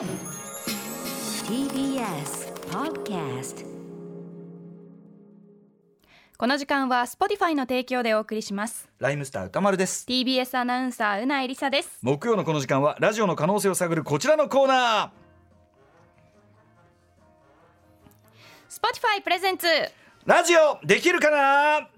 TBS Podcast この時間は Spotify の提供でお送りします。ライムスター歌丸です。TBS アナウンサーうなえりさです。木曜のこの時間はラジオの可能性を探るこちらのコーナ Spotify プレゼンツ。ーラジオできるかな？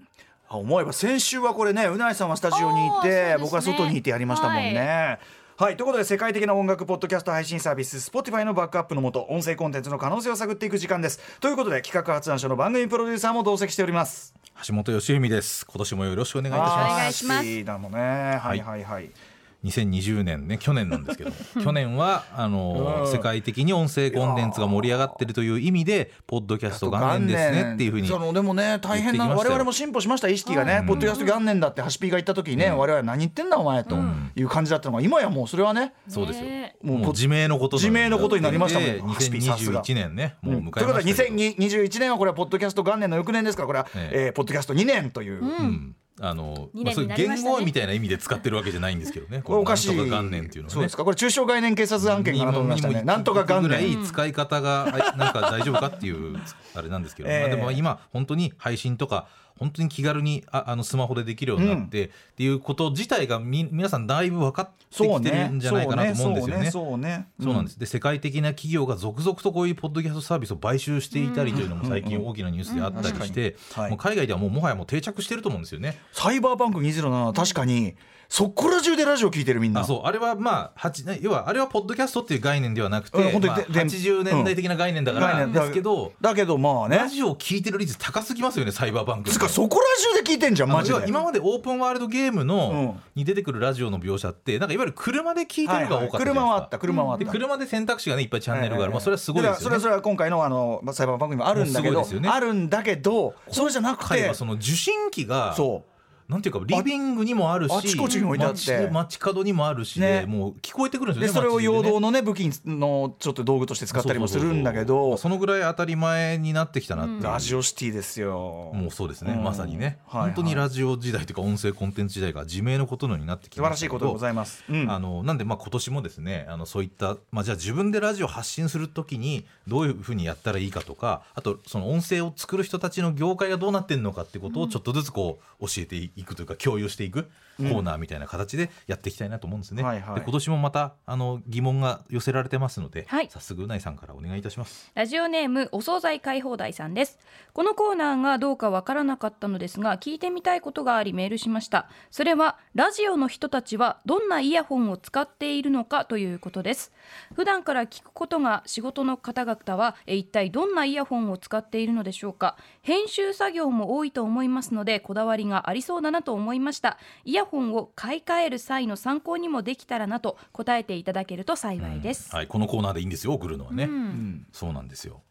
あ思えば先週はこれねうないさんはスタジオにいて、ね。僕は外にいてやりましたもんね、はい、ということで世界的な音楽ポッドキャスト配信サービス Spotify のバックアップのもと音声コンテンツの可能性を探っていく時間です。ということで企画発案者の番組プロデューサーも同席しております。橋本義文です。今年もよろしくお願いいたしおま願いします。もんね。はいはい。はい、す2020年ね去年なんですけど。も 去年はあのうん。世界的に音声コンテンツが盛り上がってるという意味でポッドキャスト元年ですねっていうふうにそのでもね大変な我々も進歩しました意識がね、ポッドキャスト元年だってハシピーが言った時にね、我々は何言ってんだお前という感じだったのが今やもうそれはね。そうですよ。ね。もう自明のこと自明のことになりましたもんで2021年ねもう迎えということでましたけど2021年はこれはポッドキャスト元年の翌年ですからこれは、ええ。ーポッドキャスト2年という、うんあのまあそういう言語みたいな意味で使ってるわけじゃないんですけどね。これおかしい。元年っていうのはね。そうですか。これ中小概念警察案件かなと思いましたね。なんとか元ぐらい。年使い方があなんか大丈夫かっていうあれなんですけど、ええ。まあ、でも今本当に配信とか本当に気軽にああのスマホでできるようになって、っていうこと自体がみ皆さんだいぶ分かってきてるんじゃないかなと思うんですよね。そうね。そうなんです。で世界的な企業が続々とこういうポッドキャストサービスを買収していたりというのも最近大きなニュースであったりして、もう海外ではもうもはやもう定着してると思うんですよね。サイバーパンク2077確かにそこら中でラジオ聞いてるみんな。あそう。あれはまあ要はあれはポッドキャストっていう概念ではなくて、うん本当にまあ、でで80年代的な概念だからですけど、だけどまあね。ラジオを聞いてる率高すぎますよねサイバーバンクつかそこら中で聞いてんじゃんマジで。今までオープンワールドゲームの、うん。に出てくるラジオの描写ってなんかいわゆる車で聞いてるのが多かった車はあった車はあった。で車で選択肢がねいっぱいチャンネルがある、まあ、それはすごいですよね。はそれは今回のあのまあサイバーパンクにもあるんだけどあるんだけどそれじゃなくてその受信機がそうなんていうかリビングにもあるしあちこちに置いてあって。街街角にもあるしね。で、もう聞こえてくるんでですそよねれを陽動ののね武器のちょっと道具として使ったりもするんだけどそのぐらい当たり前になってきたなっていう。ラジオシティですよ。もうそうですね、うん。まさにね、はいはい。本当にラジオ時代というか音声コンテンツ時代が自明のことのようになってき素晴ましたけどらしいことでございます。うん。あのなんでまあ今年もですねあのそういった、まあ、じゃあ自分でラジオ発信するときにどういうふうにやったらいいかとかあとその音声を作る人たちの業界がどうなってるのかってことをちょっとずつこう教えていくというか共有していくコーナーみたいな形でやっていきたいなと思うんですね。はいはい。で今年もまたあの疑問が寄せられてますので、はい。早速うないさんからお願いいたします。ラジオネームお惣菜買い放題さんです。このコーナーがどうかわからなかったのですが聞いてみたいことがありメールしました。それはラジオの人たちはどんなイヤホンを使っているのかということです。普段から聞くことが仕事の方々はえ一体どんなイヤホンを使っているのでしょうか。編集作業も多いと思いますのでこだわりがありそうだなと思いました。イヤホンを買い替える際の参考にもできたらなと答えていただけると幸いです、はい、このコーナーでいいんですよ送るのはね、うん。そうなんですよ。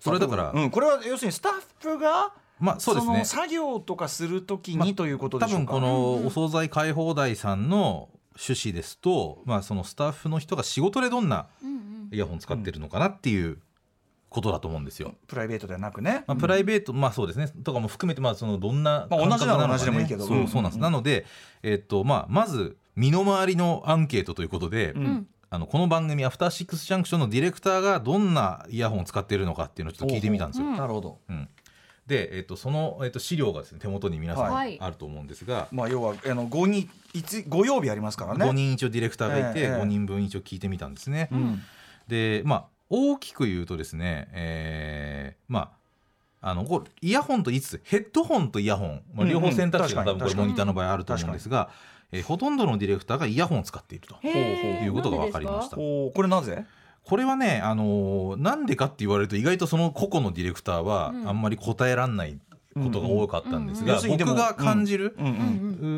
それだから、うん。これは要するにスタッフがまあそうですね。の作業とかするときまあにということで多しょうか。分このお惣菜買い放題さんの趣旨ですと、まあ、そのスタッフの人が仕事でどんなイヤホン使ってるのかなっていうことだと思うんですよ。プライベートではなくね。まあ、プライベート、まあそうですね。とかも含めてまあそのどんなまあ同じなら感覚のか同じでもいいけど。そうそうなんです、なので、えっとまあ、まず身の回りのアンケートということで、ん。あのこの番組「アフターシックスジャンクション」のディレクターがどんなイヤホンを使っているのかっていうのをちょっと聞いてみたんですよ。なるほど。うん。で、えっと、その、えっと、資料がですね手元に皆さんはい。あると思うんですが、まあ要はあの5人いつ5曜日ありますからね。5人一応ディレクターがいて、ええ5人分一応聞いてみたんですね。うん。でまあ大きく言うとですね、えーまああのこれイヤホンと言いつつヘッドホンとイヤホン、まあ、両方選択肢が多分これモニターの場合あると思うんですが、えーほとんどのディレクターがイヤホンを使っていると。いうことが分かりました。おーこれなぜ？これはね、あのーなんでかって言われると意外とその個々のディレクターはあんまり答えられないことが多かったんですが、僕が感じる、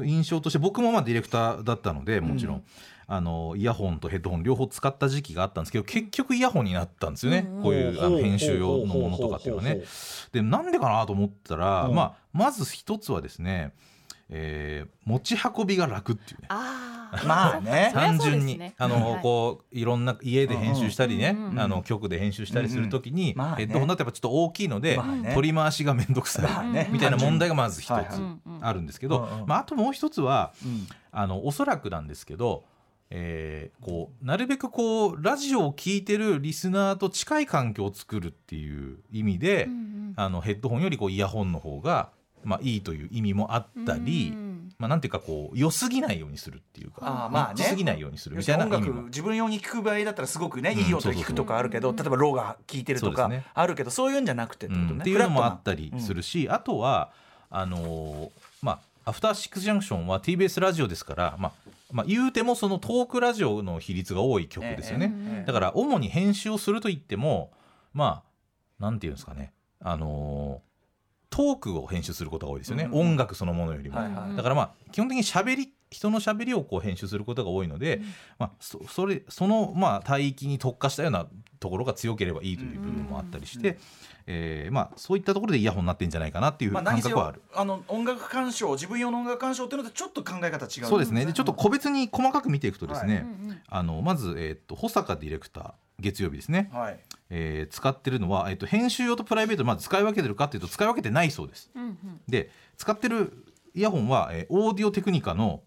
印象として僕もまあディレクターだったのでもちろん、あのイヤホンとヘッドホン両方使った時期があったんですけど結局イヤホンになったんですよね、こういうあの編集用のものとかっていうのはね。でなんでかなと思ったら、うん。まあ、まず一つはですね、えー持ち運びが楽っていうね。あー。まあね。単純に、ねあの、はいこういろんな家で編集したりね、うんうんうん。あの局で編集したりするときに、うんうん。ヘッドホンだとやっぱちょっと大きいので、まあね。取り回しが面倒くさい、まあね。みたいな問題がまず一つあるんですけど、まあ、あともう一つはうん。あのおそらくなんですけどえーこうなるべくこうラジオを聞いてるリスナーと近い環境を作るっていう意味で、あのヘッドホンよりこうイヤホンの方が、まあ、いいという意味もあったり、まあ、なんていうかこう良すぎないようにするっていうかあーまあね。良すぎないようにするみたいな意味も。楽自分用に聞く場合だったらすごくね、うんいい音聞くとかあるけど例えばローが聞いてるとかあるけどそういうんじゃなくてってことね、うんっていうのもあったりりするし、あとはあのーまあアフターシックスジャンクションは TBS ラジオですから、まあまあ、言うてもそのトークラジオの比率が多い曲ですよね、ええだから主に編集をすると言ってもまあなんていうんですかね。あのートークを編集することが多いですよね、うんうん。音楽そのものよりも、はいはい。だからまあ基本的に喋り人の喋りをこう編集することが多いので、まあ、そそれそのまあ帯域に特化したようなところが強ければいいという部分もあったりして、えーまあ、そういったところでイヤホンになってんじゃないかなっていうまあ、感覚はある。あの音楽鑑賞自分用の音楽鑑賞っていうのとちょっと考え方違うそうですね。でちょっと個別に細かく見ていくとですね、はい。あのまず、えー、と保坂ディレクター月曜日ですね、はい。えー使ってるのは、えー、と編集用とプライベートまず使い分けてるかっていうと使い分けてないそうです。で使ってるイヤホンは、えーオーディオテクニカの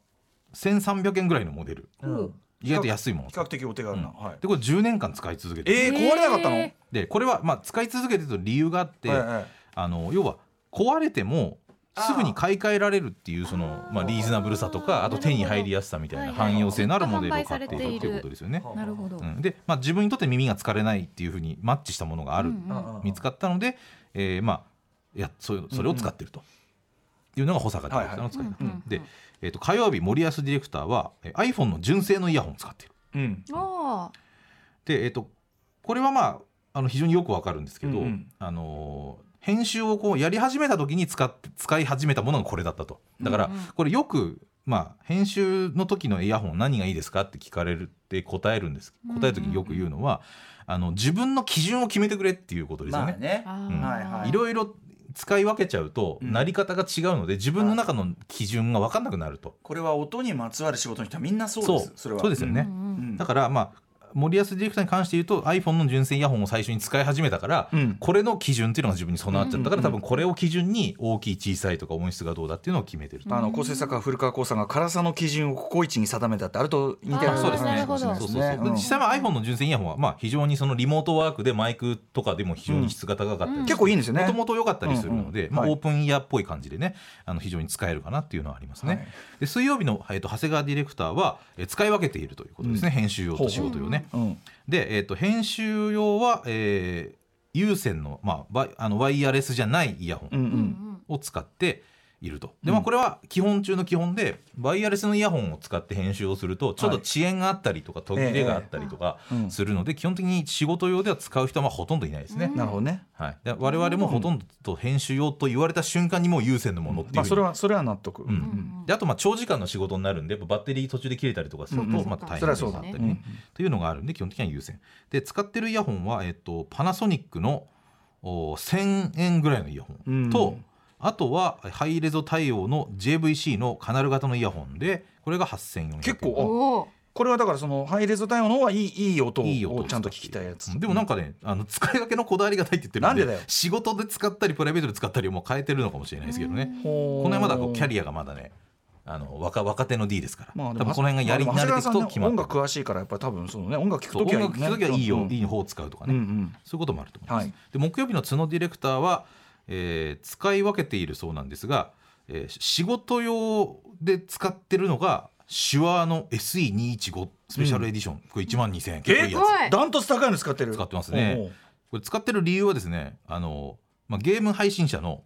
1300円ぐらいのモデル。うん。意外と安いもの。比較的お手軽な、うん。はい。でこれ10年間使い続けてるえー、壊れなかったの、えでこれはまあ使い続けてると理由があって、はいはい。あの要は壊れてもすぐに買い替えられるっていうそのまあ、リーズナブルさとかあと手に入りやすさみたいな汎用性のあるモデルを買っているる。っていうことですよね。なるほど、うん、で、まあ、自分にとって耳が疲れないっていうふうにマッチしたものがある、うんうんうん。見つかったので、えーまあいやそそれを使ってると。いうのが保坂ディレクターの使い方、はいはいで、えー、と火曜日森保ディレクターはえー iPhone の純正のイヤホンを使っている。うん。あで、えー、とこれはまああの非常によくわかるんですけど、うんうん。あのー編集をこうやり始めた時に使って使い始めたものがこれだったと。だからうんうん。これよくまあ編集の時のイヤホン何がいいですかって聞かれるって答えるんです。答える時によく言うのは、あの自分の基準を決めてくれっていうことですよね。まあね。あうん。はいはい。いろいろ使い分けちゃうと、うん。なり方が違うので自分の中の基準が分かんなくなると、これは音にまつわる仕事の人はみんなそうです。それは。ですよね、うんうん。だからまあ森保ディレクターに関して言うと iPhone の純正イヤホンを最初に使い始めたから、うん。これの基準っていうのが自分に備わっちゃったから、うん多分これを基準に大きい小さいとか音質がどうだっていうのを決めてると。あの構成作家古川光さんが辛さの基準をここ位置に定めたってあれと似てるそうですね。そうそうそうでうん。実際は iPhone の純正イヤホンはまあ非常にそのリモートワークでマイクとかでも非常に質が高かったり結構いいんですよね。もともと良かったりするので、まあ、オープンイヤーっぽい感じでねあの非常に使えるかなっていうのはありますね。はい。で水曜日の、えー、と長谷川ディレクターは、えー使い分けているということですね、編集用と仕事用ね。うん。で、えー、と編集用は、えー有線の,、まあ、あのワイヤレスじゃないイヤホンを使っていると。でまあ、これは基本中の基本でワイヤレスのイヤホンを使って編集をするとちょっと遅延があったりとか途切れがあったりとかするので基本的に仕事用では使う人はまあほとんどいないですね。なるほどね。はい、で我々もほとんどと編集用と言われた瞬間にもう有線のものっていうまあそれはそれは納得。うん。であとまあ長時間の仕事になるんでバッテリー途中で切れたりとかするとまた大変はそうだったりね、というのがあるんで基本的には優先。で使ってるイヤホンは、えっと、パナソニックのお1000円ぐらいのイヤホンと、うんあとはハイレゾ対応の JVC のカナル型のイヤホンでこれが8400円。結構これはだからそのハイレゾ対応の方はいいいい音いい音をちゃんと聞きたいやつ。うん。でもなんかねあの使い分けのこだわりがないって言ってるんでなんでだよ。仕事で使ったりプライベートで使ったりをもう変えてるのかもしれないですけどね。ここの辺まだこうキャリアがまだねあの若若手の D ですから、まあ、多分この辺がやりまあ慣れていくと決まって音楽詳しいからやっぱり多分そのね音楽聴くときは音楽聴くときはいいよ、うん。いい方を使うとかね、うんうん。そういうこともあると思います。はい。で木曜日の角ディレクターは、えー使い分けているそうなんですが、えー仕事用で使ってるのが手話の SE215 スペシャルエディション、これ1万2000円。結構いいやつ、はい。ダントツ高いの使ってる？使ってますね。これ使ってる理由はですねあの、まあ、ゲーム配信者の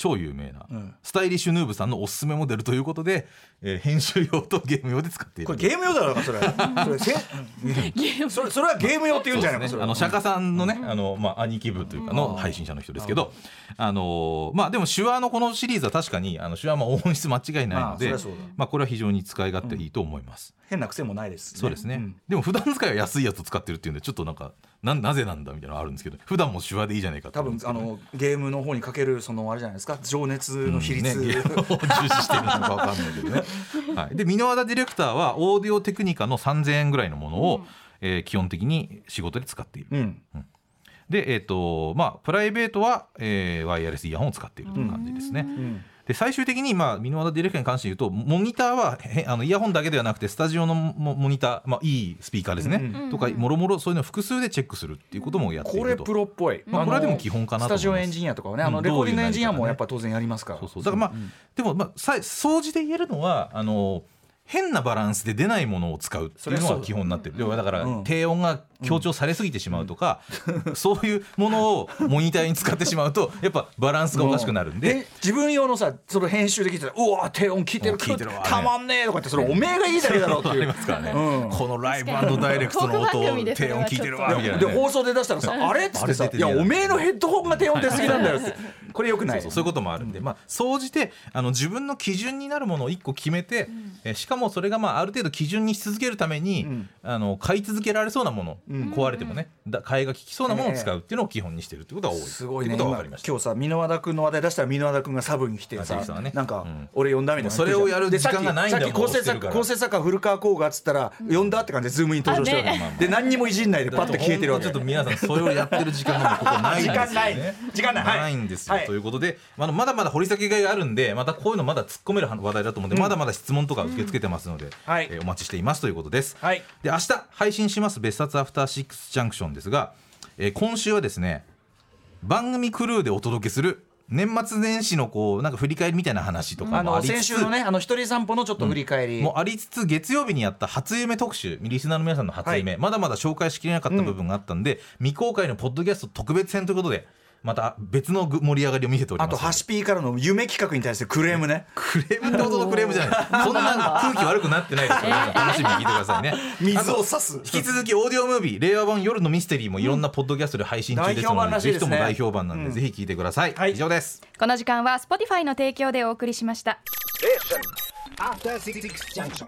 超有名な、うん。スタイリッシュヌーブさんのおすすめモデルということで、えー編集用とゲーム用で使っている。これゲーム用だろうかそれ それそれそれはゲーム用って言うんじゃないですね。あの釈迦さんのね、あのまあ兄貴分というかの配信者の人ですけど、あのまあでも手話のこのシリーズは確かにあの手話も音質間違いないまので、まあこれは非常に使い勝手いいと思います。変な癖もないですそうですね、ん。でも普段使いは安いやつを使ってるっていうんでちょっとなんかななぜなんだみたいなのあるんですけど普段も手話でいいじゃないかとね分あのゲームの方にかけるそのあれじゃないですか？情熱の比率、うん。ね、ゲームを重視してるのか分かんないけどね。はい、で箕輪田ディレクターはオーディオテクニカの3000円ぐらいのものを、えー基本的に仕事で使っている。うん。で、えーとまあ、プライベートは、えーワイヤレスイヤホンを使っているという感じですね。うんで最終的に、まあ、箕輪田ディレクターに関して言うとモニターはへあのイヤホンだけではなくてスタジオのモモニター、まあ、いいスピーカーですね、うんとかもろもろそういうのを複数でチェックするっていうこともやっていこれ。プロっぽい、まあこれはでも基本かなと思います。スタジオエンジニアとかはねあのうんレコーディングエンジニアもやっぱ当然やりますから。そうそうだからまあ、でもまあさ掃除で言えるのはあの変なバランスで出ないものを使うっていうのは基本になってる。要はだから、うん。低音が強調されすぎてしまうとか、そういうものをモニターに使ってしまうとやっぱバランスがおかしくなるんで。で自分用のさその編集で聞いてたらうわ低音聞いてる。うん聞いてるたまんねえとかってそれおめえがいいだけだろうってあいう。りますからね、うん。このライブダイレクトの音を低音聞いてるわみたいな、ね、で放送で出したらさあれっつってさ「いやおめえのヘッドホンが低音出すぎなんだよ」って。これよくないそうそうそういうこともあるんで、まあ、総じてあの自分の基準になるものを1個決めて、えしかもそれがまあある程度基準にし続けるために、ん。あの買い続けられそうなもの、ん壊れてもねだ替えが利きそうなものを使うっていうのを基本にしてるってことが多い、すごいね。今が分かりました。今日さ箕輪田君の話題出したら箕輪田君がサブに来てあさね。なんかうん俺呼んだみたいなそれをやるで時間がないんだよさっき構成構成作家古川光がっつったら呼んだって感じで Zoom に登場してるあねで何にもいじんないでパッと消えてるわけ。ちょっと皆さんそれをやってる時間がここないんですよね。時間ない。時間ない。はいないんですよ、はい。ということで、まだまだまだ掘り下げがいがあるんでまたこういうのまだ突っ込める話題だと思うんで、まだまだ質問とか受け付けてますので、はい。えーお待ちしていますということです。はい。で明日配信します。別冊アフターシックスジャンクションですが、えー今週はですね番組クルーでお届けする年末年始のこうなんか振り返りみたいな話とかあのもありつつ先週のねあの一人散歩のちょっと振り返り。もありつつ月曜日にやった初夢特集リスナーの皆さんの初夢、まだまだ紹介しきれなかった部分があったんで、未公開のポッドキャスト特別編ということでまた別のぐ盛り上がりを見せております。あとハシピーからの夢企画に対してクレームね。クレームってほどのクレームじゃない。そんな空気悪くなってないですから、楽しみに聞いてくださいね。水を差す。引き続きオーディオムービー令和版夜のミステリーもいろんなポッドキャストで配信中ですので、判らしいですね。ぜひとも大評判なんで、うん。ぜひ聞いてください、はい。以上です。この時間は Spotify の提供でお送りしました。After Six Junction.